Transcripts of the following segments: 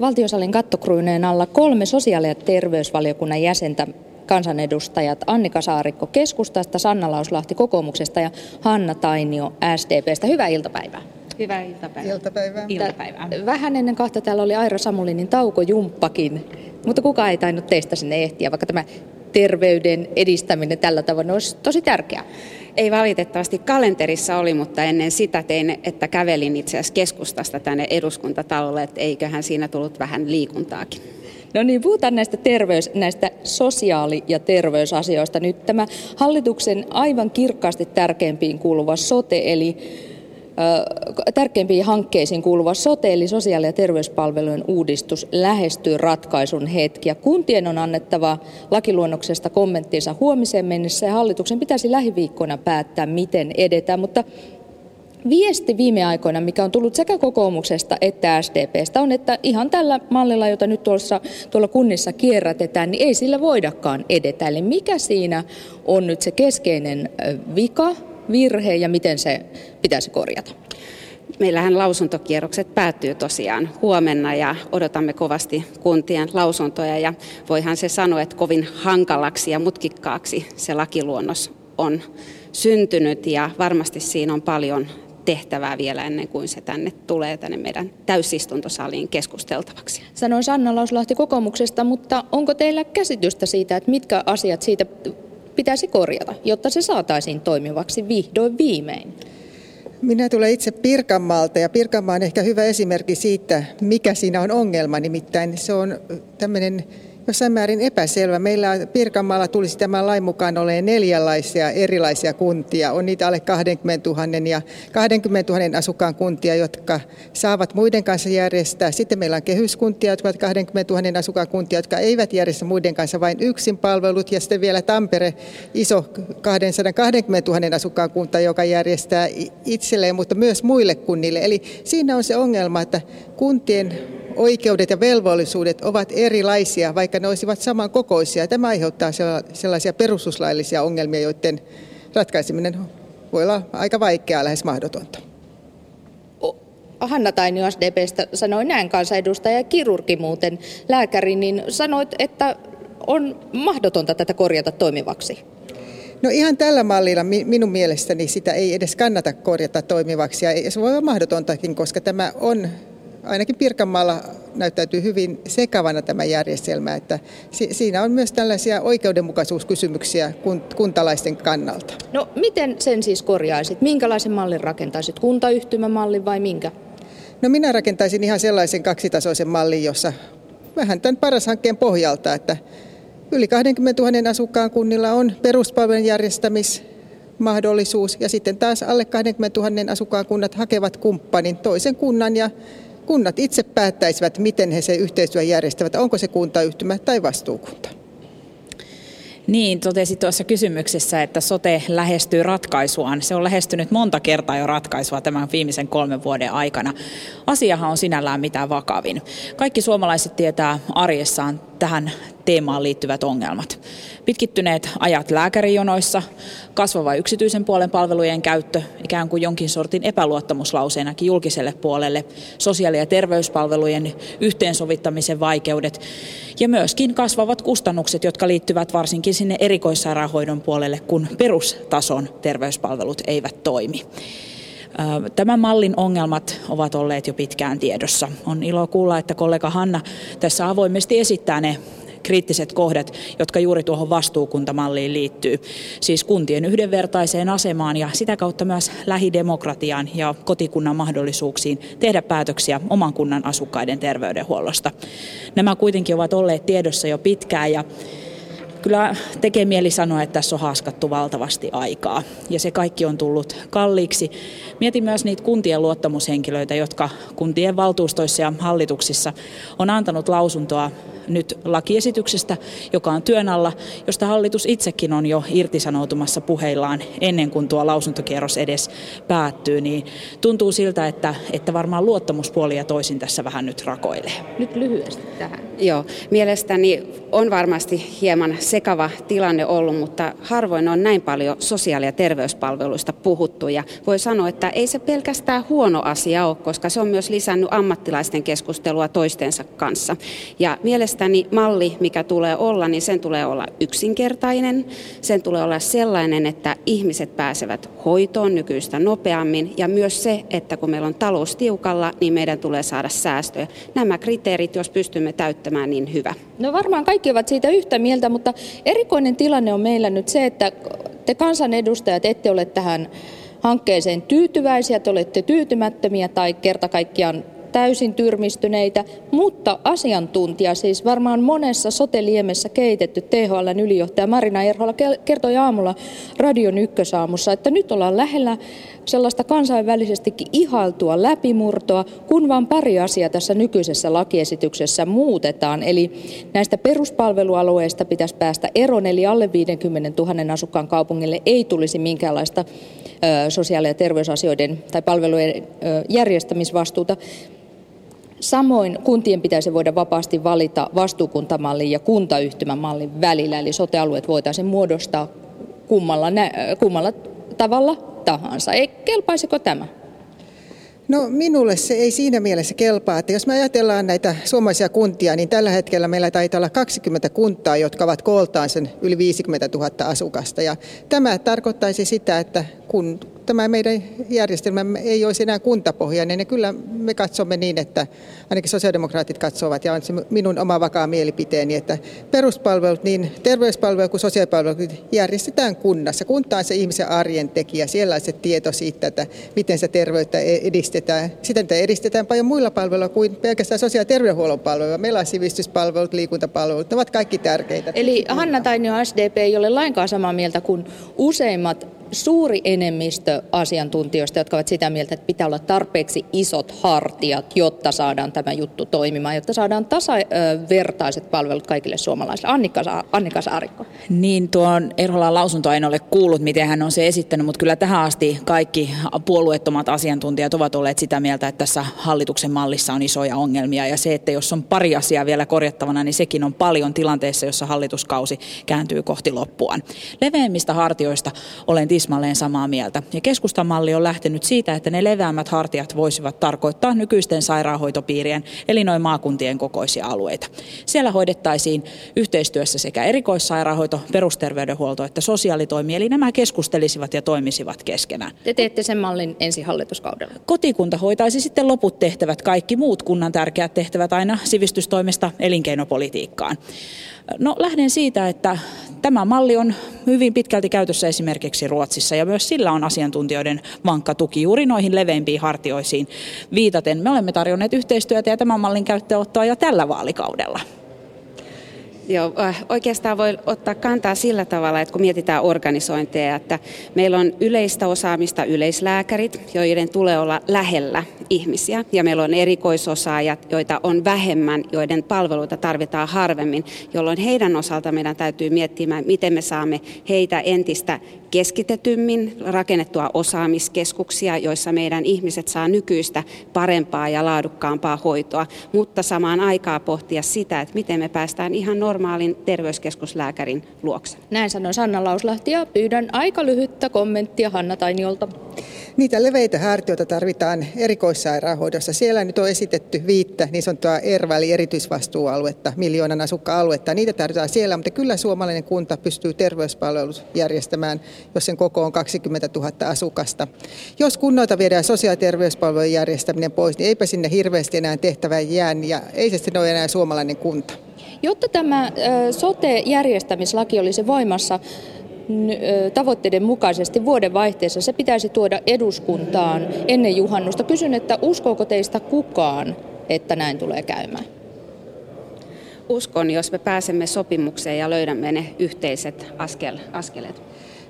valtiosalin kattokruineen alla kolme sosiaali- ja terveysvaliokunnan jäsentä kansanedustajat Annika Saarikko keskustasta, Sanna Lauslahti kokoomuksesta ja Hanna Tainio SDPstä. Hyvää iltapäivää. Hyvää iltapäivää. Iltapäivää. iltapäivää. Vähän ennen kahta täällä oli Aira Samulinin taukojumppakin, mutta kuka ei tainnut teistä sinne ehtiä, vaikka tämä terveyden edistäminen tällä tavoin olisi tosi tärkeää. Ei valitettavasti kalenterissa oli, mutta ennen sitä tein, että kävelin itse asiassa keskustasta tänne eduskuntatalolle, että eiköhän siinä tullut vähän liikuntaakin. No niin, puhutaan näistä, terveys, näistä sosiaali- ja terveysasioista. Nyt tämä hallituksen aivan kirkkaasti tärkeimpiin kuuluva sote, eli tärkeimpiin hankkeisiin kuuluva sote, eli sosiaali- ja terveyspalvelujen uudistus, lähestyy ratkaisun hetki. Ja kuntien on annettava lakiluonnoksesta kommenttinsa huomiseen mennessä, ja hallituksen pitäisi lähiviikkoina päättää, miten edetään. Mutta Viesti viime aikoina, mikä on tullut sekä kokoomuksesta että SDPstä, on, että ihan tällä mallilla, jota nyt tuossa, tuolla kunnissa kierrätetään, niin ei sillä voidakaan edetä. Eli mikä siinä on nyt se keskeinen vika, virhe ja miten se pitäisi korjata? Meillähän lausuntokierrokset päättyy tosiaan huomenna ja odotamme kovasti kuntien lausuntoja ja voihan se sanoa, että kovin hankalaksi ja mutkikkaaksi se lakiluonnos on syntynyt ja varmasti siinä on paljon tehtävää vielä ennen kuin se tänne tulee tänne meidän täysistuntosaliin keskusteltavaksi. Sanoin Sanna Lauslahti kokoomuksesta, mutta onko teillä käsitystä siitä, että mitkä asiat siitä pitäisi korjata, jotta se saataisiin toimivaksi vihdoin viimein? Minä tulen itse Pirkanmaalta ja Pirkanmaa on ehkä hyvä esimerkki siitä, mikä siinä on ongelma. Nimittäin se on tämmöinen jossain määrin epäselvä. Meillä Pirkanmaalla tulisi tämän lain mukaan olemaan neljänlaisia erilaisia kuntia. On niitä alle 20 000 ja 20 000 asukkaan kuntia, jotka saavat muiden kanssa järjestää. Sitten meillä on kehyskuntia, jotka ovat 20 000 asukkaan kuntia, jotka eivät järjestä muiden kanssa vain yksin palvelut. Ja sitten vielä Tampere, iso 220 000 asukkaan kunta, joka järjestää itselleen, mutta myös muille kunnille. Eli siinä on se ongelma, että kuntien oikeudet ja velvollisuudet ovat erilaisia, vaikka ne olisivat samankokoisia. Tämä aiheuttaa sellaisia perustuslaillisia ongelmia, joiden ratkaiseminen voi olla aika vaikeaa, lähes mahdotonta. Hanna Tainio SDPstä sanoi näin kansanedustaja ja kirurgi muuten lääkäri, niin sanoit, että on mahdotonta tätä korjata toimivaksi. No ihan tällä mallilla minun mielestäni sitä ei edes kannata korjata toimivaksi ja se voi olla mahdotontakin, koska tämä on ainakin Pirkanmaalla näyttäytyy hyvin sekavana tämä järjestelmä, että siinä on myös tällaisia oikeudenmukaisuuskysymyksiä kuntalaisten kannalta. No miten sen siis korjaisit? Minkälaisen mallin rakentaisit? Kuntayhtymämallin vai minkä? No minä rakentaisin ihan sellaisen kaksitasoisen mallin, jossa vähän tämän paras hankkeen pohjalta, että yli 20 000 asukkaan kunnilla on peruspalvelun järjestämis mahdollisuus ja sitten taas alle 20 000 asukkaan kunnat hakevat kumppanin toisen kunnan ja kunnat itse päättäisivät, miten he se yhteistyö järjestävät, onko se kuntayhtymä tai vastuukunta. Niin, totesit tuossa kysymyksessä, että sote lähestyy ratkaisuaan. Se on lähestynyt monta kertaa jo ratkaisua tämän viimeisen kolmen vuoden aikana. Asiahan on sinällään mitään vakavin. Kaikki suomalaiset tietää arjessaan tähän teemaan liittyvät ongelmat. Pitkittyneet ajat lääkärijonoissa, kasvava yksityisen puolen palvelujen käyttö ikään kuin jonkin sortin epäluottamuslauseenakin julkiselle puolelle, sosiaali- ja terveyspalvelujen yhteensovittamisen vaikeudet ja myöskin kasvavat kustannukset, jotka liittyvät varsinkin sinne erikoissairaanhoidon puolelle, kun perustason terveyspalvelut eivät toimi. Tämän mallin ongelmat ovat olleet jo pitkään tiedossa. On ilo kuulla, että kollega Hanna tässä avoimesti esittää ne kriittiset kohdat, jotka juuri tuohon vastuukuntamalliin liittyy. Siis kuntien yhdenvertaiseen asemaan ja sitä kautta myös lähidemokratiaan ja kotikunnan mahdollisuuksiin tehdä päätöksiä oman kunnan asukkaiden terveydenhuollosta. Nämä kuitenkin ovat olleet tiedossa jo pitkään ja kyllä tekee mieli sanoa, että tässä on haaskattu valtavasti aikaa ja se kaikki on tullut kalliiksi. Mietin myös niitä kuntien luottamushenkilöitä, jotka kuntien valtuustoissa ja hallituksissa on antanut lausuntoa nyt lakiesityksestä, joka on työn alla, josta hallitus itsekin on jo irtisanoutumassa puheillaan ennen kuin tuo lausuntokierros edes päättyy, niin tuntuu siltä, että, että varmaan luottamuspuoli ja toisin tässä vähän nyt rakoilee. Nyt lyhyesti tähän. Joo, mielestäni on varmasti hieman sekava tilanne ollut, mutta harvoin on näin paljon sosiaali- ja terveyspalveluista puhuttu. Ja voi sanoa, että ei se pelkästään huono asia ole, koska se on myös lisännyt ammattilaisten keskustelua toistensa kanssa. Ja mielestäni malli, mikä tulee olla, niin sen tulee olla yksinkertainen, sen tulee olla sellainen, että ihmiset pääsevät hoitoon nykyistä nopeammin ja myös se, että kun meillä on talous tiukalla, niin meidän tulee saada säästöjä. Nämä kriteerit, jos pystymme täyttämään, niin hyvä. No varmaan kaikki ovat siitä yhtä mieltä, mutta erikoinen tilanne on meillä nyt se, että te kansanedustajat ette ole tähän hankkeeseen tyytyväisiä, te olette tyytymättömiä tai kerta kaikkiaan täysin tyrmistyneitä, mutta asiantuntija, siis varmaan monessa soteliemessä keitetty THLn ylijohtaja Marina Erhola kertoi aamulla Radion ykkösaamussa, että nyt ollaan lähellä sellaista kansainvälisestikin ihailtua läpimurtoa, kun vain pari asiaa tässä nykyisessä lakiesityksessä muutetaan. Eli näistä peruspalvelualueista pitäisi päästä eroon, eli alle 50 000 asukkaan kaupungille ei tulisi minkäänlaista sosiaali- ja terveysasioiden tai palvelujen järjestämisvastuuta. Samoin kuntien pitäisi voida vapaasti valita vastuukuntamallin ja kuntayhtymämallin välillä, eli sotealueet voitaisiin muodostaa kummalla, nä- kummalla tavalla tahansa. Ei, kelpaisiko tämä? No minulle se ei siinä mielessä kelpaa, että jos me ajatellaan näitä suomalaisia kuntia, niin tällä hetkellä meillä taitaa olla 20 kuntaa, jotka ovat kooltaan sen yli 50 000 asukasta. Ja tämä tarkoittaisi sitä, että kun tämä meidän järjestelmämme ei olisi enää kuntapohjainen, niin kyllä me katsomme niin, että ainakin sosiaalidemokraatit katsovat, ja on se minun oma vakaa mielipiteeni, että peruspalvelut, niin terveyspalvelut kuin sosiaalipalvelut järjestetään kunnassa. Kunta on se ihmisen arjen tekijä, siellä on se tieto siitä, että miten se terveyttä edistetään. Sitä edistetään paljon muilla palveluilla kuin pelkästään sosiaali- ja terveydenhuollon palveluilla. Meillä on sivistyspalvelut, liikuntapalvelut, ne ovat kaikki tärkeitä. Eli Hanna Tainio SDP ei ole lainkaan samaa mieltä kuin useimmat suuri enemmistö asiantuntijoista, jotka ovat sitä mieltä, että pitää olla tarpeeksi isot hartiat, jotta saadaan tämä juttu toimimaan, jotta saadaan tasavertaiset palvelut kaikille suomalaisille. Annika, Annika Saarikko. Niin, tuon Erholan lausuntoa en ole kuullut, miten hän on se esittänyt, mutta kyllä tähän asti kaikki puolueettomat asiantuntijat ovat olleet sitä mieltä, että tässä hallituksen mallissa on isoja ongelmia. Ja se, että jos on pari asiaa vielä korjattavana, niin sekin on paljon tilanteessa, jossa hallituskausi kääntyy kohti loppuaan. Leveämmistä hartioista olen tismalleen samaa mieltä. Ja keskustan malli on lähtenyt siitä, että ne leveämmät hartiat voisivat tarkoittaa nykyisten sairaanhoitopiirien, eli noin maakuntien kokoisia alueita. Siellä hoidettaisiin yhteistyössä sekä erikoissairaanhoito, perusterveydenhuolto että sosiaalitoimi, eli nämä keskustelisivat ja toimisivat keskenään. Te teette sen mallin ensi hallituskaudella. Kotikunta hoitaisi sitten loput tehtävät, kaikki muut kunnan tärkeät tehtävät aina sivistystoimesta elinkeinopolitiikkaan. No lähden siitä, että tämä malli on hyvin pitkälti käytössä esimerkiksi Ruotsissa ja myös sillä on asiantuntijoiden vankka tuki juuri noihin leveimpiin hartioisiin viitaten. Me olemme tarjonneet yhteistyötä ja tämän mallin käyttöönottoa jo tällä vaalikaudella. Joo, äh, oikeastaan voi ottaa kantaa sillä tavalla, että kun mietitään organisointeja, että meillä on yleistä osaamista yleislääkärit, joiden tulee olla lähellä ihmisiä, ja meillä on erikoisosaajat, joita on vähemmän, joiden palveluita tarvitaan harvemmin, jolloin heidän osalta meidän täytyy miettiä, miten me saamme heitä entistä keskitetymmin rakennettua osaamiskeskuksia, joissa meidän ihmiset saa nykyistä parempaa ja laadukkaampaa hoitoa, mutta samaan aikaa pohtia sitä, että miten me päästään ihan normaalin terveyskeskuslääkärin luokse. Näin sanoi Sanna Lauslahti ja pyydän aika lyhyttä kommenttia Hanna Tainiolta. Niitä leveitä hartioita tarvitaan erikoissairaanhoidossa. Siellä nyt on esitetty viittä niin sanottua ERVA eli erityisvastuualuetta, miljoonan asukkaan aluetta. Niitä tarvitaan siellä, mutta kyllä suomalainen kunta pystyy terveyspalvelut järjestämään, jos sen koko on 20 000 asukasta. Jos kunnalta viedään sosiaali- ja terveyspalvelujen järjestäminen pois, niin eipä sinne hirveästi enää tehtävää jää ja ei se sitten ole enää suomalainen kunta. Jotta tämä sote-järjestämislaki olisi voimassa, tavoitteiden mukaisesti vuoden vaihteessa se pitäisi tuoda eduskuntaan ennen juhannusta. Kysyn, että uskooko teistä kukaan, että näin tulee käymään? Uskon, jos me pääsemme sopimukseen ja löydämme ne yhteiset askel, askeleet.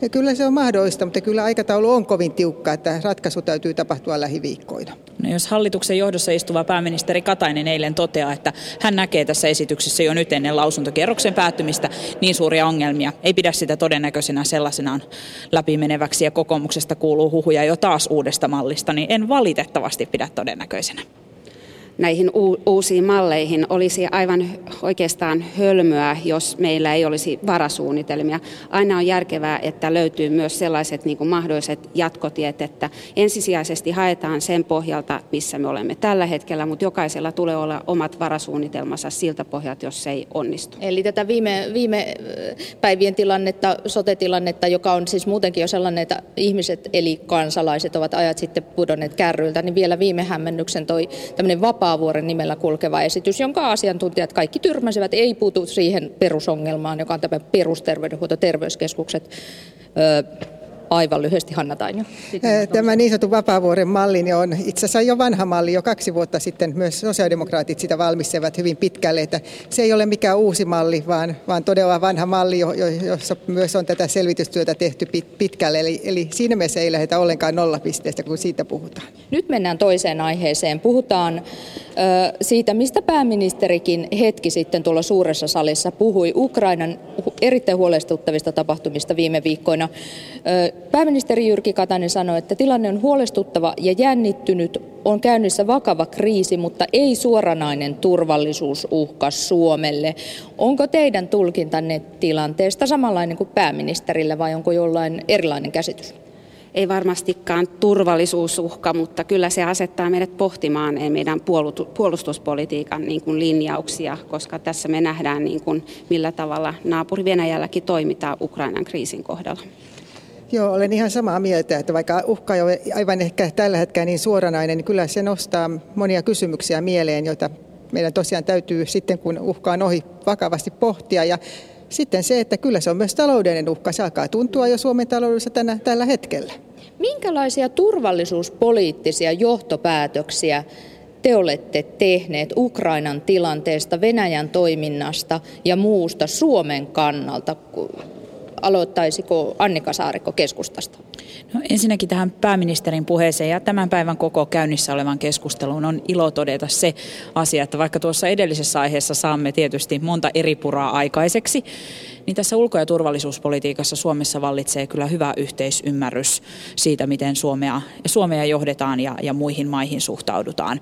Ja kyllä se on mahdollista, mutta kyllä aikataulu on kovin tiukka, että ratkaisu täytyy tapahtua lähiviikkoina. No jos hallituksen johdossa istuva pääministeri Katainen eilen toteaa, että hän näkee tässä esityksessä jo nyt ennen lausuntokierroksen päättymistä niin suuria ongelmia, ei pidä sitä todennäköisenä sellaisenaan läpimeneväksi ja kokoomuksesta kuuluu huhuja jo taas uudesta mallista, niin en valitettavasti pidä todennäköisenä. Näihin uusiin malleihin olisi aivan oikeastaan hölmöä, jos meillä ei olisi varasuunnitelmia. Aina on järkevää, että löytyy myös sellaiset niin kuin mahdolliset jatkotiet, että ensisijaisesti haetaan sen pohjalta, missä me olemme tällä hetkellä, mutta jokaisella tulee olla omat varasuunnitelmansa siltä pohjalta, jos se ei onnistu. Eli tätä viime, viime päivien tilannetta, sotetilannetta, joka on siis muutenkin jo sellainen, että ihmiset eli kansalaiset ovat ajat sitten pudonneet kärryiltä, niin vielä viime hämmennyksen toi tämmöinen Vapaavuoren nimellä kulkeva esitys, jonka asiantuntijat kaikki tyrmäsivät, ei puutu siihen perusongelmaan, joka on tämä perusterveydenhuolto, terveyskeskukset, Aivan lyhyesti Hanna Tainio. Tämä niin sanottu Vapaavuoren malli niin on itse asiassa jo vanha malli. Jo kaksi vuotta sitten myös sosiaalidemokraatit sitä valmistevat hyvin pitkälle. Että se ei ole mikään uusi malli, vaan, vaan todella vanha malli, jossa myös on tätä selvitystyötä tehty pitkälle. Eli, eli siinä mielessä ei lähdetä ollenkaan nollapisteestä, kun siitä puhutaan. Nyt mennään toiseen aiheeseen. Puhutaan ö, siitä, mistä pääministerikin hetki sitten tuolla suuressa salissa puhui Ukrainan erittäin huolestuttavista tapahtumista viime viikkoina. Pääministeri Jyrki Katainen sanoi, että tilanne on huolestuttava ja jännittynyt, on käynnissä vakava kriisi, mutta ei suoranainen turvallisuusuhka Suomelle. Onko teidän tulkintanne tilanteesta samanlainen kuin pääministerillä vai onko jollain erilainen käsitys? ei varmastikaan turvallisuusuhka, mutta kyllä se asettaa meidät pohtimaan meidän puolustuspolitiikan niin kuin linjauksia, koska tässä me nähdään, niin kuin, millä tavalla naapuri Venäjälläkin toimitaan Ukrainan kriisin kohdalla. Joo, olen ihan samaa mieltä, että vaikka uhka ei ole aivan ehkä tällä hetkellä niin suoranainen, niin kyllä se nostaa monia kysymyksiä mieleen, joita meidän tosiaan täytyy sitten, kun uhka on ohi, vakavasti pohtia. Ja sitten se, että kyllä se on myös taloudellinen uhka. Se alkaa tuntua jo Suomen taloudessa tänä, tällä hetkellä. Minkälaisia turvallisuuspoliittisia johtopäätöksiä te olette tehneet Ukrainan tilanteesta, Venäjän toiminnasta ja muusta Suomen kannalta? Aloittaisiko Annika Saarikko keskustasta? No, ensinnäkin tähän pääministerin puheeseen ja tämän päivän koko käynnissä olevan keskusteluun on ilo todeta se asia, että vaikka tuossa edellisessä aiheessa saamme tietysti monta eri puraa aikaiseksi, niin tässä ulko- ja turvallisuuspolitiikassa Suomessa vallitsee kyllä hyvä yhteisymmärrys siitä, miten Suomea, Suomea johdetaan ja, ja muihin maihin suhtaudutaan.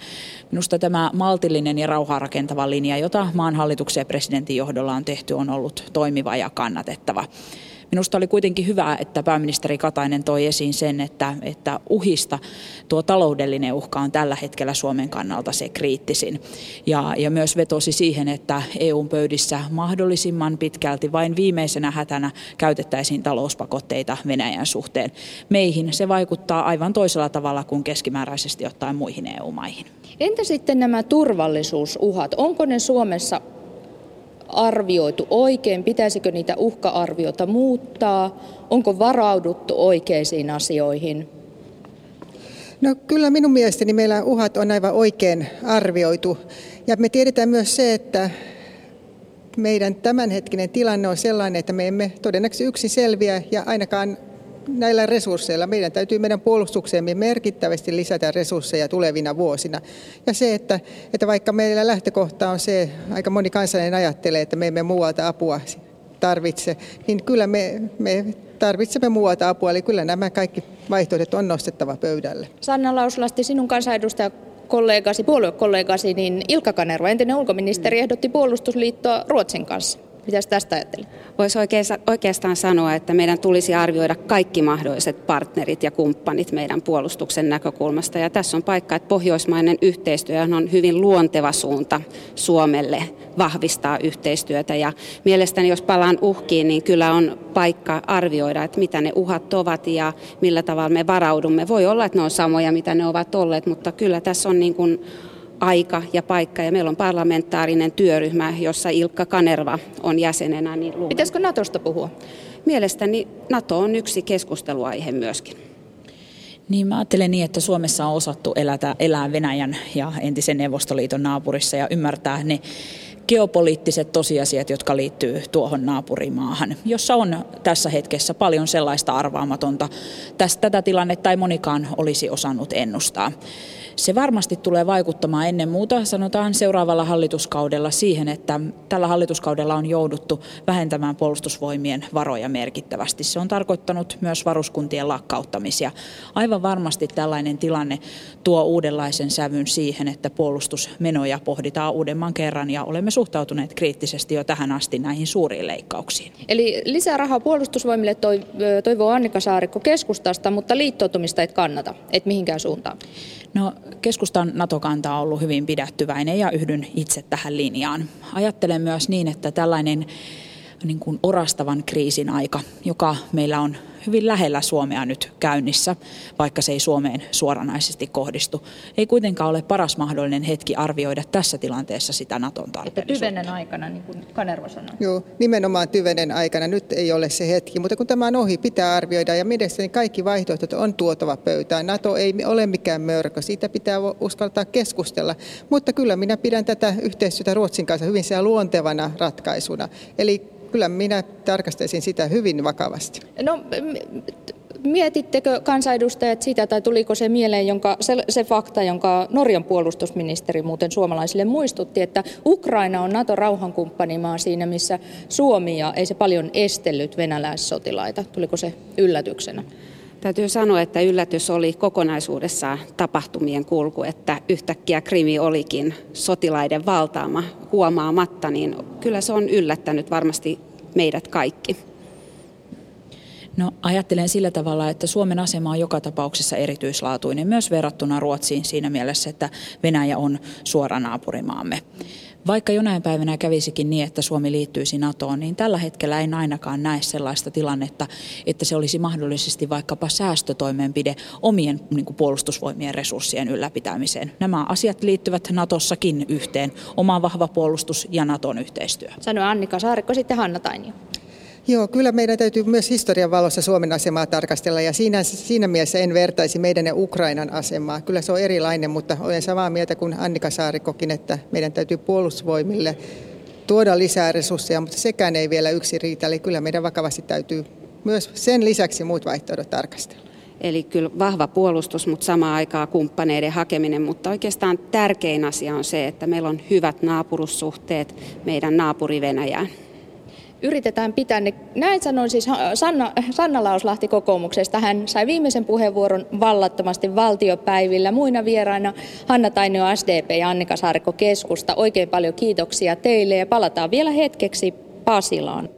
Minusta tämä maltillinen ja rauhaa rakentava linja, jota maan hallituksen ja presidentin johdolla on tehty, on ollut toimiva ja kannatettava. Minusta oli kuitenkin hyvä, että pääministeri Katainen toi esiin sen, että, että uhista tuo taloudellinen uhka on tällä hetkellä Suomen kannalta se kriittisin. Ja, ja myös vetosi siihen, että EUn pöydissä mahdollisimman pitkälti vain viimeisenä hätänä käytettäisiin talouspakotteita Venäjän suhteen. Meihin se vaikuttaa aivan toisella tavalla kuin keskimääräisesti ottaen muihin EU-maihin. Entä sitten nämä turvallisuusuhat? Onko ne Suomessa arvioitu oikein? Pitäisikö niitä uhka-arviota muuttaa? Onko varauduttu oikeisiin asioihin? No kyllä minun mielestäni meillä uhat on aivan oikein arvioitu. Ja me tiedetään myös se, että meidän tämänhetkinen tilanne on sellainen, että me emme todennäköisesti yksin selviä ja ainakaan näillä resursseilla meidän täytyy meidän puolustukseemme merkittävästi lisätä resursseja tulevina vuosina. Ja se, että, että vaikka meillä lähtökohta on se, aika moni kansalainen ajattelee, että me emme muualta apua tarvitse, niin kyllä me, me tarvitsemme muualta apua, eli kyllä nämä kaikki vaihtoehdot on nostettava pöydälle. Sanna Lauslasti, sinun kansanedustaja kollegasi, puoluekollegasi, niin Ilkka Kanerva, entinen ulkoministeri, ehdotti puolustusliittoa Ruotsin kanssa. Mitä tästä ajattelet? Voisi oikeastaan sanoa, että meidän tulisi arvioida kaikki mahdolliset partnerit ja kumppanit meidän puolustuksen näkökulmasta. Ja tässä on paikka, että pohjoismainen yhteistyö on hyvin luonteva suunta Suomelle vahvistaa yhteistyötä. Ja mielestäni, jos palaan uhkiin, niin kyllä on paikka arvioida, että mitä ne uhat ovat ja millä tavalla me varaudumme. Voi olla, että ne on samoja, mitä ne ovat olleet, mutta kyllä tässä on niin kuin aika ja paikka. Ja meillä on parlamentaarinen työryhmä, jossa Ilkka Kanerva on jäsenenä. Niin Pitäisikö Natosta puhua? Mielestäni Nato on yksi keskusteluaihe myöskin. Niin mä ajattelen niin, että Suomessa on osattu elätä, elää Venäjän ja entisen Neuvostoliiton naapurissa ja ymmärtää ne geopoliittiset tosiasiat, jotka liittyy tuohon naapurimaahan, jossa on tässä hetkessä paljon sellaista arvaamatonta. Tästä tätä tilannetta ei monikaan olisi osannut ennustaa. Se varmasti tulee vaikuttamaan ennen muuta, sanotaan seuraavalla hallituskaudella siihen, että tällä hallituskaudella on jouduttu vähentämään puolustusvoimien varoja merkittävästi. Se on tarkoittanut myös varuskuntien lakkauttamisia. Aivan varmasti tällainen tilanne tuo uudenlaisen sävyn siihen, että puolustusmenoja pohditaan uudemman kerran ja olemme suhtautuneet kriittisesti jo tähän asti näihin suuriin leikkauksiin. Eli lisää rahaa puolustusvoimille toivoo Annika Saarikko keskustasta, mutta liittoutumista et kannata, et mihinkään suuntaan. No, keskustan NATO-kanta on ollut hyvin pidättyväinen ja yhdyn itse tähän linjaan. Ajattelen myös niin, että tällainen niin kuin orastavan kriisin aika, joka meillä on hyvin lähellä Suomea nyt käynnissä, vaikka se ei Suomeen suoranaisesti kohdistu. Ei kuitenkaan ole paras mahdollinen hetki arvioida tässä tilanteessa sitä Naton tarpeellisuutta. Että tyvenen aikana, niin kuin Kanerva sanoi. Joo, nimenomaan tyvenen aikana. Nyt ei ole se hetki, mutta kun tämä on ohi, pitää arvioida ja mielestäni kaikki vaihtoehdot on tuotava pöytään. NATO ei ole mikään mörkö, siitä pitää uskaltaa keskustella. Mutta kyllä minä pidän tätä yhteistyötä Ruotsin kanssa hyvin luontevana ratkaisuna. Eli kyllä minä tarkastaisin sitä hyvin vakavasti. No, mietittekö kansanedustajat sitä, tai tuliko se mieleen jonka, se, se fakta, jonka Norjan puolustusministeri muuten suomalaisille muistutti, että Ukraina on NATO-rauhankumppanimaa siinä, missä Suomi ja ei se paljon estellyt venäläissotilaita. Tuliko se yllätyksenä? Täytyy sanoa, että yllätys oli kokonaisuudessaan tapahtumien kulku, että yhtäkkiä Krimi olikin sotilaiden valtaama huomaamatta, niin kyllä se on yllättänyt varmasti meidät kaikki. No ajattelen sillä tavalla, että Suomen asema on joka tapauksessa erityislaatuinen myös verrattuna Ruotsiin siinä mielessä, että Venäjä on suora naapurimaamme. Vaikka jonain päivänä kävisikin niin, että Suomi liittyisi NATOon, niin tällä hetkellä en ainakaan näe sellaista tilannetta, että se olisi mahdollisesti vaikkapa säästötoimenpide omien niin kuin puolustusvoimien resurssien ylläpitämiseen. Nämä asiat liittyvät NATOssakin yhteen, oma vahva puolustus ja NATOn yhteistyö. Sanoi Annika Saarikko, sitten Hanna Tainio. Joo, kyllä meidän täytyy myös historian valossa Suomen asemaa tarkastella ja siinä, siinä mielessä en vertaisi meidän ja Ukrainan asemaa. Kyllä se on erilainen, mutta olen samaa mieltä kuin Annika Saarikokin, että meidän täytyy puolustusvoimille tuoda lisää resursseja, mutta sekään ei vielä yksi riitä. Eli kyllä meidän vakavasti täytyy myös sen lisäksi muut vaihtoehdot tarkastella. Eli kyllä vahva puolustus, mutta samaan aikaan kumppaneiden hakeminen. Mutta oikeastaan tärkein asia on se, että meillä on hyvät naapurussuhteet meidän naapuri Venäjään yritetään pitää ne, näin sanoin siis Sanna, Sanna Lauslahti kokoomuksesta. Hän sai viimeisen puheenvuoron vallattomasti valtiopäivillä. Muina vieraina Hanna Tainio SDP ja Annika Saarikko keskusta. Oikein paljon kiitoksia teille ja palataan vielä hetkeksi Pasilaan.